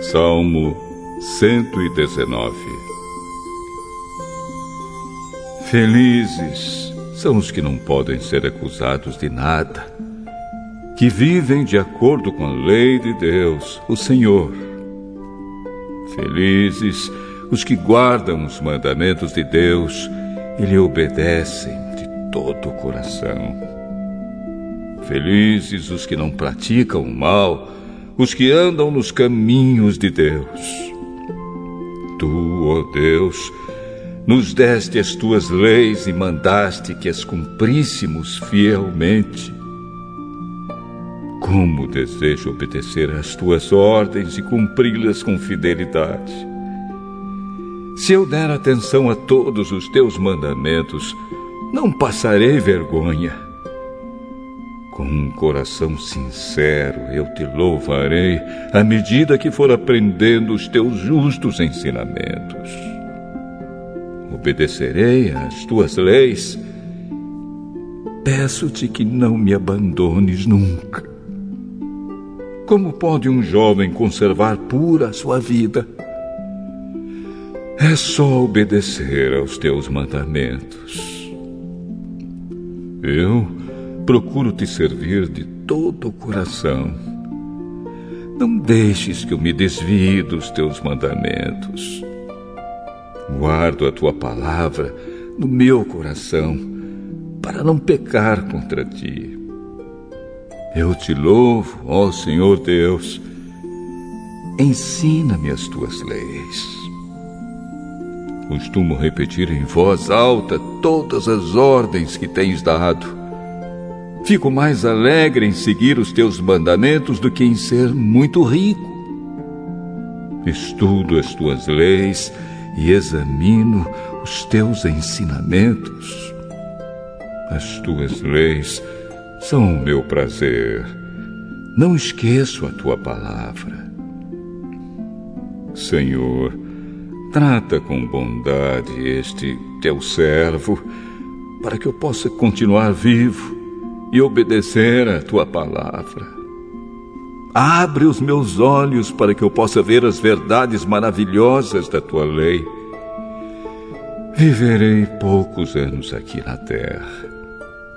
Salmo 119 Felizes são os que não podem ser acusados de nada, que vivem de acordo com a lei de Deus, o Senhor. Felizes os que guardam os mandamentos de Deus e lhe obedecem de todo o coração. Felizes os que não praticam o mal, os que andam nos caminhos de Deus. Tu, ó oh Deus, nos deste as tuas leis e mandaste que as cumpríssemos fielmente. Como desejo obedecer às tuas ordens e cumpri-las com fidelidade. Se eu der atenção a todos os teus mandamentos, não passarei vergonha. Com um coração sincero eu te louvarei à medida que for aprendendo os teus justos ensinamentos. Obedecerei às tuas leis. Peço-te que não me abandones nunca. Como pode um jovem conservar pura a sua vida? É só obedecer aos teus mandamentos. Eu procuro te servir de todo o coração. Não deixes que eu me desvie dos teus mandamentos. Guardo a tua palavra no meu coração para não pecar contra ti. Eu te louvo, ó Senhor Deus. Ensina-me as tuas leis. Costumo repetir em voz alta todas as ordens que tens dado Fico mais alegre em seguir os teus mandamentos do que em ser muito rico. Estudo as tuas leis e examino os teus ensinamentos. As tuas leis são o meu prazer. Não esqueço a tua palavra. Senhor, trata com bondade este teu servo, para que eu possa continuar vivo e obedecer a tua palavra. Abre os meus olhos para que eu possa ver as verdades maravilhosas da tua lei. Viverei poucos anos aqui na terra.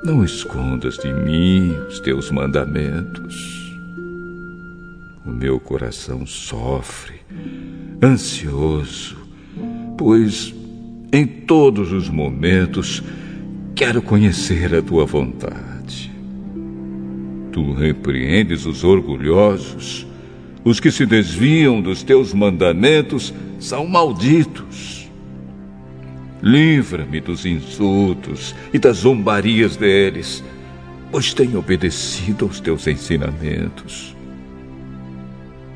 Não escondas de mim os teus mandamentos. O meu coração sofre, ansioso, pois em todos os momentos quero conhecer a tua vontade. Tu repreendes os orgulhosos. Os que se desviam dos teus mandamentos são malditos. Livra-me dos insultos e das zombarias deles, pois tenho obedecido aos teus ensinamentos.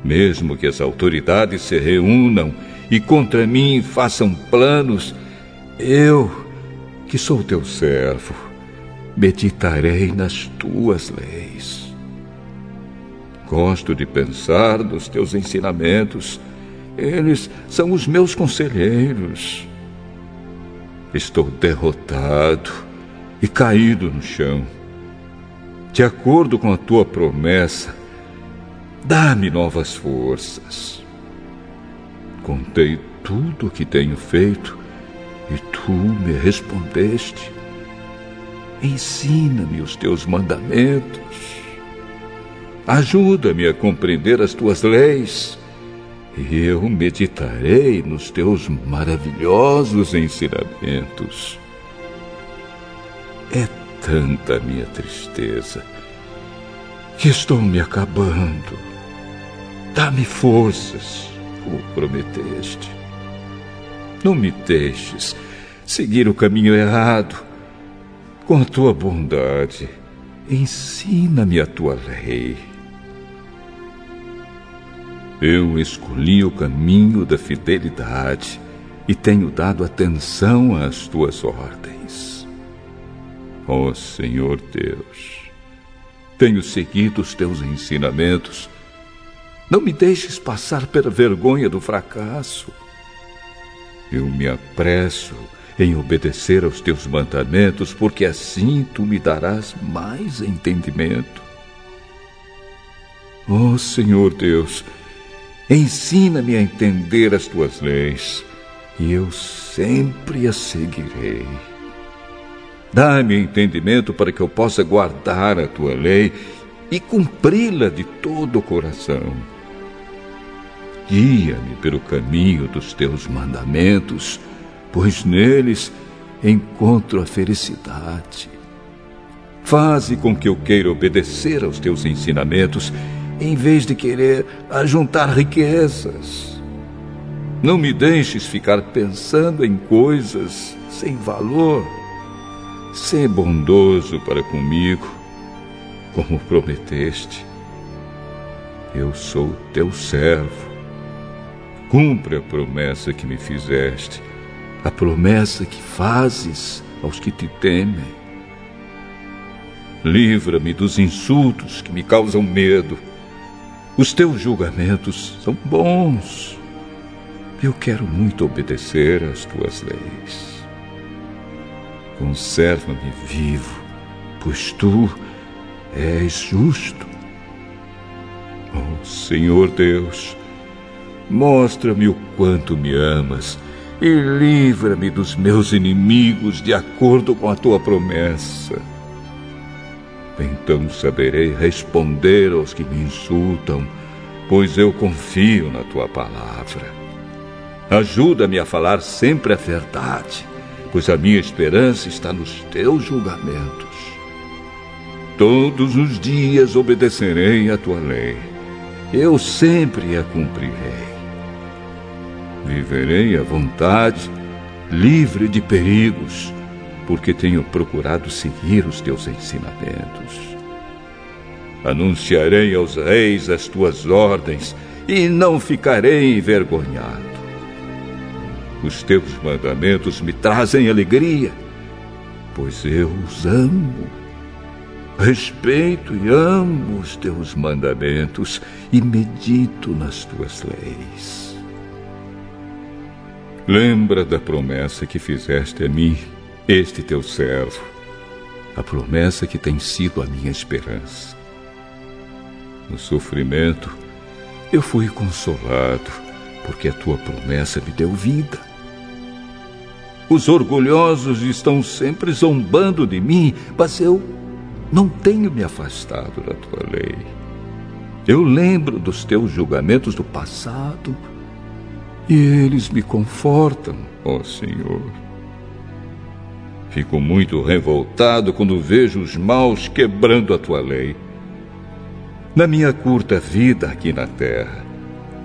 Mesmo que as autoridades se reúnam e contra mim façam planos, eu, que sou teu servo, meditarei nas tuas leis. Gosto de pensar nos teus ensinamentos, eles são os meus conselheiros. Estou derrotado e caído no chão. De acordo com a tua promessa, dá-me novas forças. Contei tudo o que tenho feito e tu me respondeste. Ensina-me os teus mandamentos. Ajuda-me a compreender as tuas leis. E eu meditarei nos teus maravilhosos ensinamentos. É tanta minha tristeza que estou me acabando. Dá-me forças, como prometeste. Não me deixes seguir o caminho errado com a tua bondade, ensina-me a tua lei. Eu escolhi o caminho da fidelidade e tenho dado atenção às tuas ordens. Ó oh, Senhor Deus, tenho seguido os teus ensinamentos. Não me deixes passar pela vergonha do fracasso. Eu me apresso em obedecer aos teus mandamentos, porque assim tu me darás mais entendimento. Ó oh, Senhor Deus, Ensina-me a entender as tuas leis, e eu sempre as seguirei. Dá-me entendimento para que eu possa guardar a tua lei e cumpri-la de todo o coração. Guia-me pelo caminho dos teus mandamentos, pois neles encontro a felicidade. Faze com que eu queira obedecer aos teus ensinamentos, em vez de querer ajuntar riquezas. Não me deixes ficar pensando em coisas sem valor. Sê bondoso para comigo, como prometeste. Eu sou teu servo. Cumpre a promessa que me fizeste, a promessa que fazes aos que te temem. Livra-me dos insultos que me causam medo. Os teus julgamentos são bons. Eu quero muito obedecer às tuas leis. Conserva-me vivo, pois tu és justo. Oh, Senhor Deus, mostra-me o quanto me amas e livra-me dos meus inimigos de acordo com a tua promessa. Então saberei responder aos que me insultam, pois eu confio na tua palavra. Ajuda-me a falar sempre a verdade, pois a minha esperança está nos teus julgamentos. Todos os dias obedecerei à tua lei. Eu sempre a cumprirei. Viverei à vontade, livre de perigos porque tenho procurado seguir os teus ensinamentos. Anunciarei aos reis as tuas ordens e não ficarei envergonhado. Os teus mandamentos me trazem alegria, pois eu os amo. Respeito e amo os teus mandamentos e medito nas tuas leis. Lembra da promessa que fizeste a mim este teu servo, a promessa que tem sido a minha esperança. No sofrimento, eu fui consolado, porque a tua promessa me deu vida. Os orgulhosos estão sempre zombando de mim, mas eu não tenho me afastado da tua lei. Eu lembro dos teus julgamentos do passado e eles me confortam, ó Senhor. Fico muito revoltado quando vejo os maus quebrando a tua lei. Na minha curta vida aqui na terra,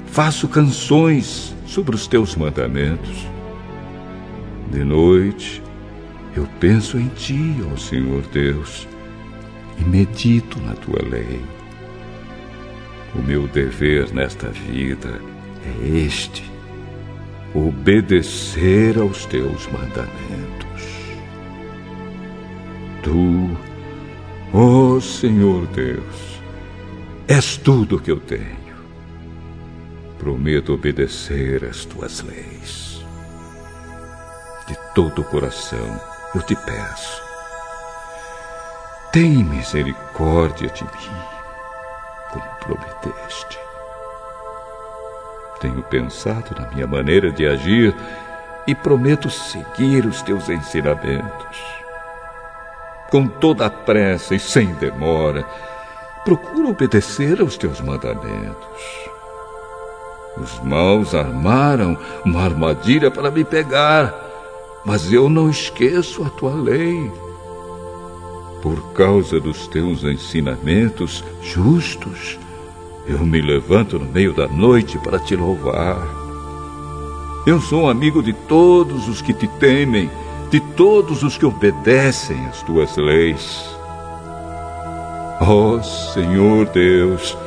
faço canções sobre os teus mandamentos. De noite, eu penso em ti, ó Senhor Deus, e medito na tua lei. O meu dever nesta vida é este: obedecer aos teus mandamentos. Tu, ó oh Senhor Deus, és tudo que eu tenho. Prometo obedecer às tuas leis. De todo o coração eu te peço. Tem misericórdia de mim, como prometeste. Tenho pensado na minha maneira de agir e prometo seguir os teus ensinamentos com toda a pressa e sem demora, procura obedecer aos teus mandamentos. Os maus armaram uma armadilha para me pegar, mas eu não esqueço a tua lei. Por causa dos teus ensinamentos justos, eu me levanto no meio da noite para te louvar. Eu sou amigo de todos os que te temem de todos os que obedecem às tuas leis. Ó oh, Senhor Deus,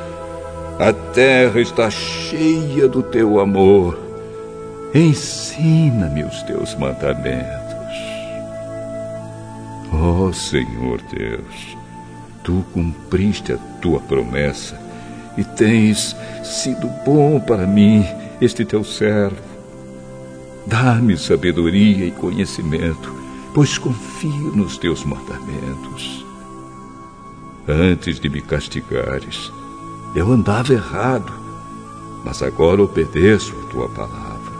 a terra está cheia do teu amor. Ensina-me os teus mandamentos. Ó oh, Senhor Deus, tu cumpriste a tua promessa e tens sido bom para mim, este teu servo. Dá-me sabedoria e conhecimento, pois confio nos teus mandamentos. Antes de me castigares, eu andava errado, mas agora obedeço a tua palavra.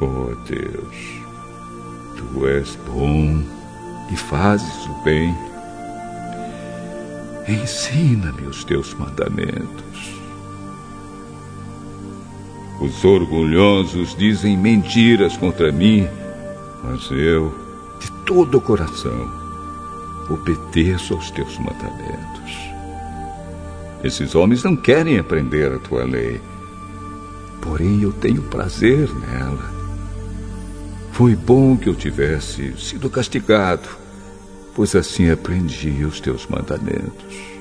Oh Deus, tu és bom e fazes o bem. Ensina-me os teus mandamentos. Os orgulhosos dizem mentiras contra mim, mas eu, de todo o coração, obedeço aos teus mandamentos. Esses homens não querem aprender a tua lei, porém eu tenho prazer nela. Foi bom que eu tivesse sido castigado, pois assim aprendi os teus mandamentos.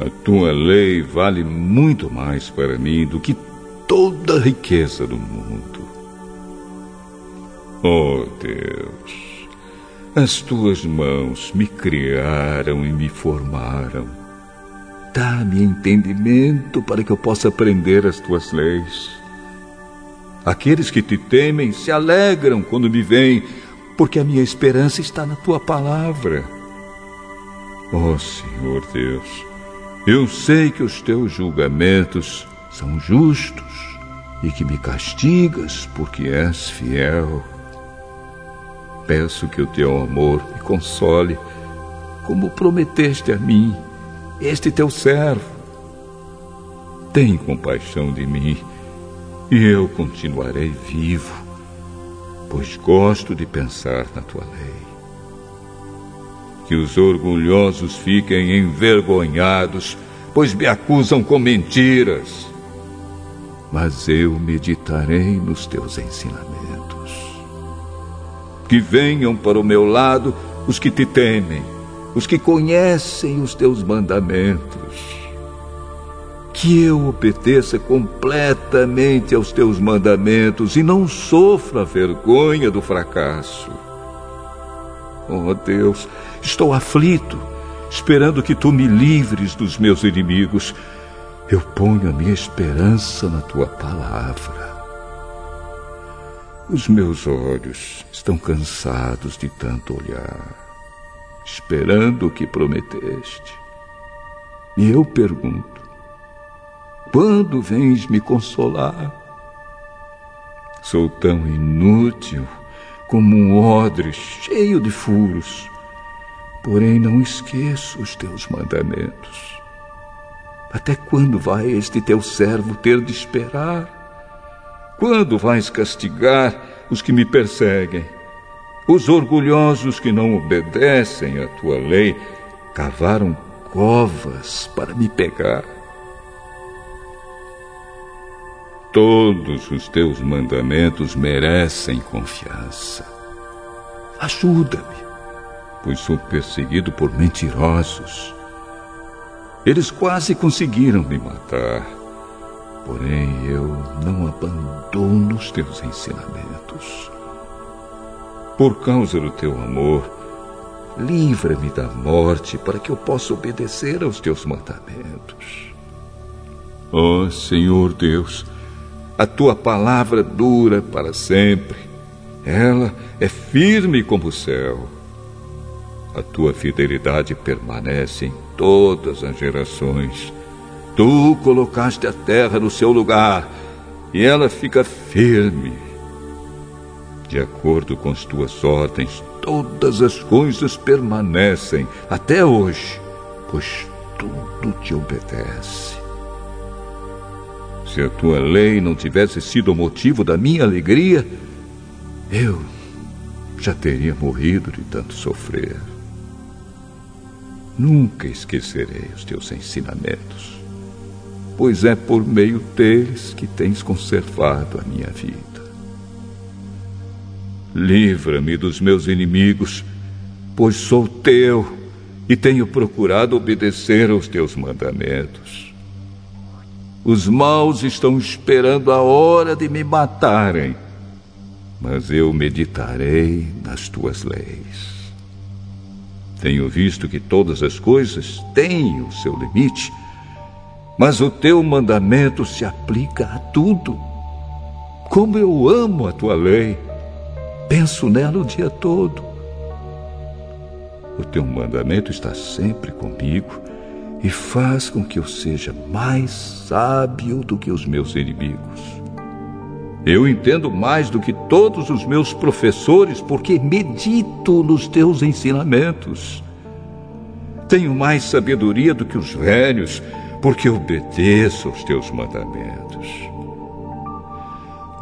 A tua lei vale muito mais para mim do que toda a riqueza do mundo. Oh Deus, as tuas mãos me criaram e me formaram. Dá-me entendimento para que eu possa aprender as tuas leis. Aqueles que te temem se alegram quando me veem, porque a minha esperança está na tua palavra. Oh Senhor Deus, eu sei que os teus julgamentos são justos e que me castigas porque és fiel. Peço que o teu amor me console, como prometeste a mim, este teu servo. Tem compaixão de mim e eu continuarei vivo, pois gosto de pensar na tua lei. Que os orgulhosos fiquem envergonhados, pois me acusam com mentiras mas eu meditarei nos teus ensinamentos. Que venham para o meu lado os que te temem, os que conhecem os teus mandamentos. Que eu obedeça completamente aos teus mandamentos e não sofra a vergonha do fracasso. Oh Deus, estou aflito, esperando que tu me livres dos meus inimigos eu ponho a minha esperança na tua palavra. Os meus olhos estão cansados de tanto olhar, esperando o que prometeste. E eu pergunto: quando vens me consolar? Sou tão inútil como um odre cheio de furos, porém não esqueço os teus mandamentos. Até quando vai este teu servo ter de esperar? Quando vais castigar os que me perseguem? Os orgulhosos que não obedecem à tua lei cavaram covas para me pegar. Todos os teus mandamentos merecem confiança. Ajuda-me, pois sou perseguido por mentirosos eles quase conseguiram me matar. Porém, eu não abandono os teus ensinamentos. Por causa do teu amor, livra-me da morte para que eu possa obedecer aos teus mandamentos. Ó oh, Senhor Deus, a tua palavra dura para sempre. Ela é firme como o céu. A tua fidelidade permanece em todas as gerações. Tu colocaste a terra no seu lugar e ela fica firme. De acordo com as tuas ordens, todas as coisas permanecem até hoje, pois tudo te obedece. Se a tua lei não tivesse sido o motivo da minha alegria, eu já teria morrido de tanto sofrer. Nunca esquecerei os teus ensinamentos, pois é por meio deles que tens conservado a minha vida. Livra-me dos meus inimigos, pois sou teu e tenho procurado obedecer aos teus mandamentos. Os maus estão esperando a hora de me matarem, mas eu meditarei nas tuas leis. Tenho visto que todas as coisas têm o seu limite, mas o teu mandamento se aplica a tudo. Como eu amo a tua lei, penso nela o dia todo. O teu mandamento está sempre comigo e faz com que eu seja mais sábio do que os meus inimigos. Eu entendo mais do que todos os meus professores porque medito nos teus ensinamentos. Tenho mais sabedoria do que os velhos porque obedeço aos teus mandamentos.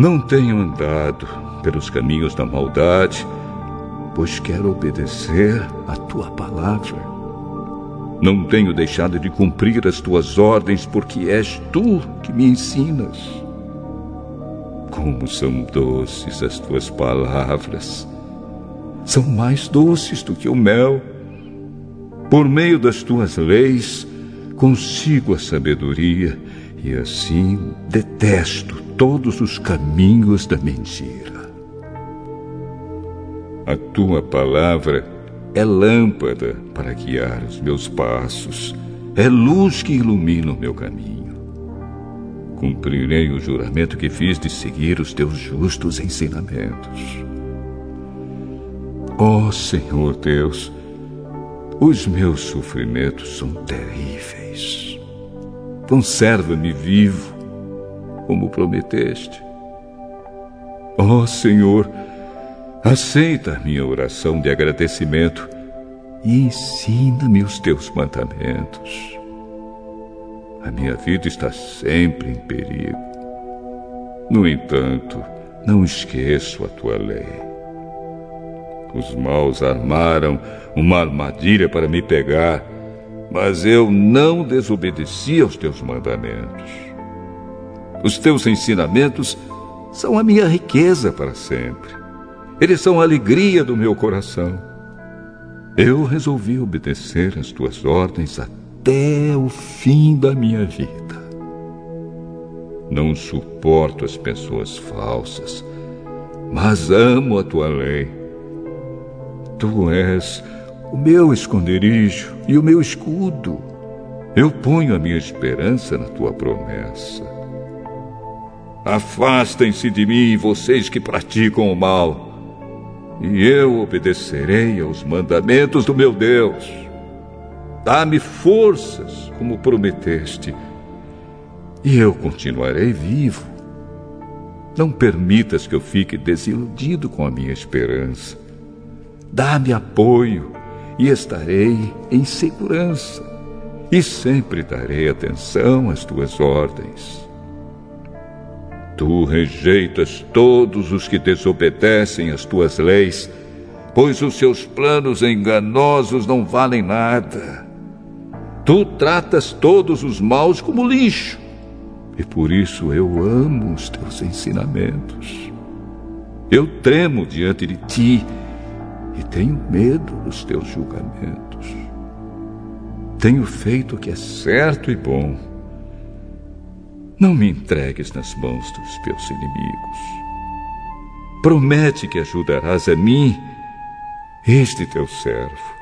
Não tenho andado pelos caminhos da maldade, pois quero obedecer a tua palavra. Não tenho deixado de cumprir as tuas ordens, porque és tu que me ensinas. Como são doces as tuas palavras! São mais doces do que o mel. Por meio das tuas leis, consigo a sabedoria e assim detesto todos os caminhos da mentira. A tua palavra é lâmpada para guiar os meus passos, é luz que ilumina o meu caminho. Cumprirei o juramento que fiz de seguir os teus justos ensinamentos. Ó oh, Senhor Deus, os meus sofrimentos são terríveis. Conserva-me vivo, como prometeste. Ó oh, Senhor, Aceita minha oração de agradecimento e ensina-me os teus mandamentos. A minha vida está sempre em perigo. No entanto, não esqueço a tua lei. Os maus armaram uma armadilha para me pegar, mas eu não desobedeci aos teus mandamentos. Os teus ensinamentos são a minha riqueza para sempre. Eles são a alegria do meu coração. Eu resolvi obedecer às tuas ordens até o fim da minha vida. Não suporto as pessoas falsas, mas amo a tua lei. Tu és o meu esconderijo e o meu escudo. Eu ponho a minha esperança na tua promessa. Afastem-se de mim, vocês que praticam o mal e eu obedecerei aos mandamentos do meu Deus. Dá-me forças, como prometeste, e eu continuarei vivo. Não permitas que eu fique desiludido com a minha esperança. Dá-me apoio e estarei em segurança, e sempre darei atenção às tuas ordens. Tu rejeitas todos os que desobedecem às tuas leis, pois os seus planos enganosos não valem nada. Tu tratas todos os maus como lixo, e por isso eu amo os teus ensinamentos. Eu tremo diante de ti e tenho medo dos teus julgamentos. Tenho feito o que é certo e bom não me entregues nas mãos dos meus inimigos. Promete que ajudarás a mim, este teu servo.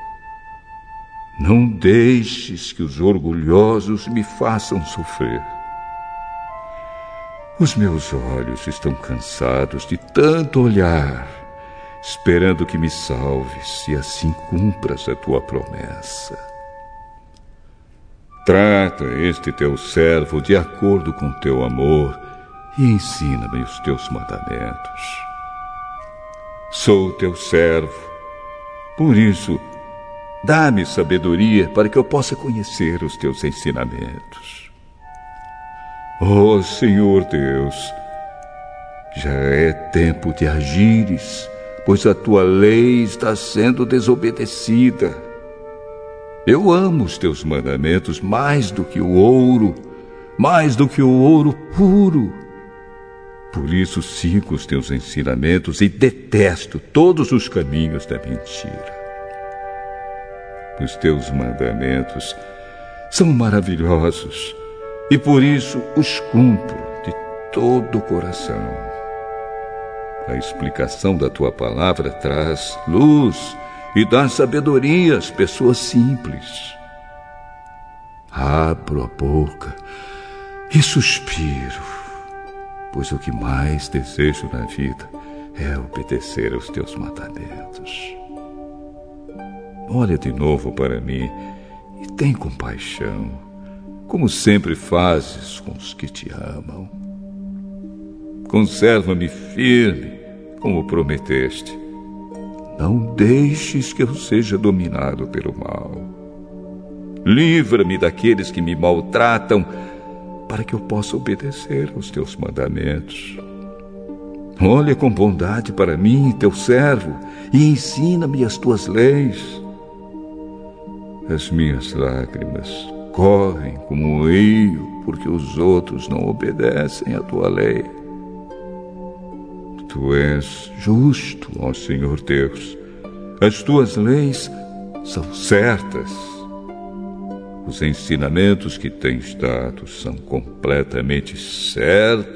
Não deixes que os orgulhosos me façam sofrer. Os meus olhos estão cansados de tanto olhar, esperando que me salves e assim cumpras a tua promessa. Trata este teu servo de acordo com teu amor e ensina-me os teus mandamentos. Sou teu servo, por isso, dá-me sabedoria para que eu possa conhecer os teus ensinamentos. Oh Senhor Deus, já é tempo de agires, pois a tua lei está sendo desobedecida. Eu amo os teus mandamentos mais do que o ouro, mais do que o ouro puro. Por isso sigo os teus ensinamentos e detesto todos os caminhos da mentira. Os teus mandamentos são maravilhosos e por isso os cumpro de todo o coração. A explicação da tua palavra traz luz e dá sabedoria às pessoas simples. Abro a boca e suspiro, pois o que mais desejo na vida é obedecer aos teus mandamentos. Olha de novo para mim e tem compaixão, como sempre fazes com os que te amam. Conserva-me firme, como prometeste. Não deixes que eu seja dominado pelo mal. Livra-me daqueles que me maltratam, para que eu possa obedecer aos teus mandamentos. Olha com bondade para mim, teu servo, e ensina-me as tuas leis. As minhas lágrimas correm como um rio, porque os outros não obedecem à tua lei. Tu és justo, ó Senhor Deus. As tuas leis são certas. Os ensinamentos que tens dado são completamente certos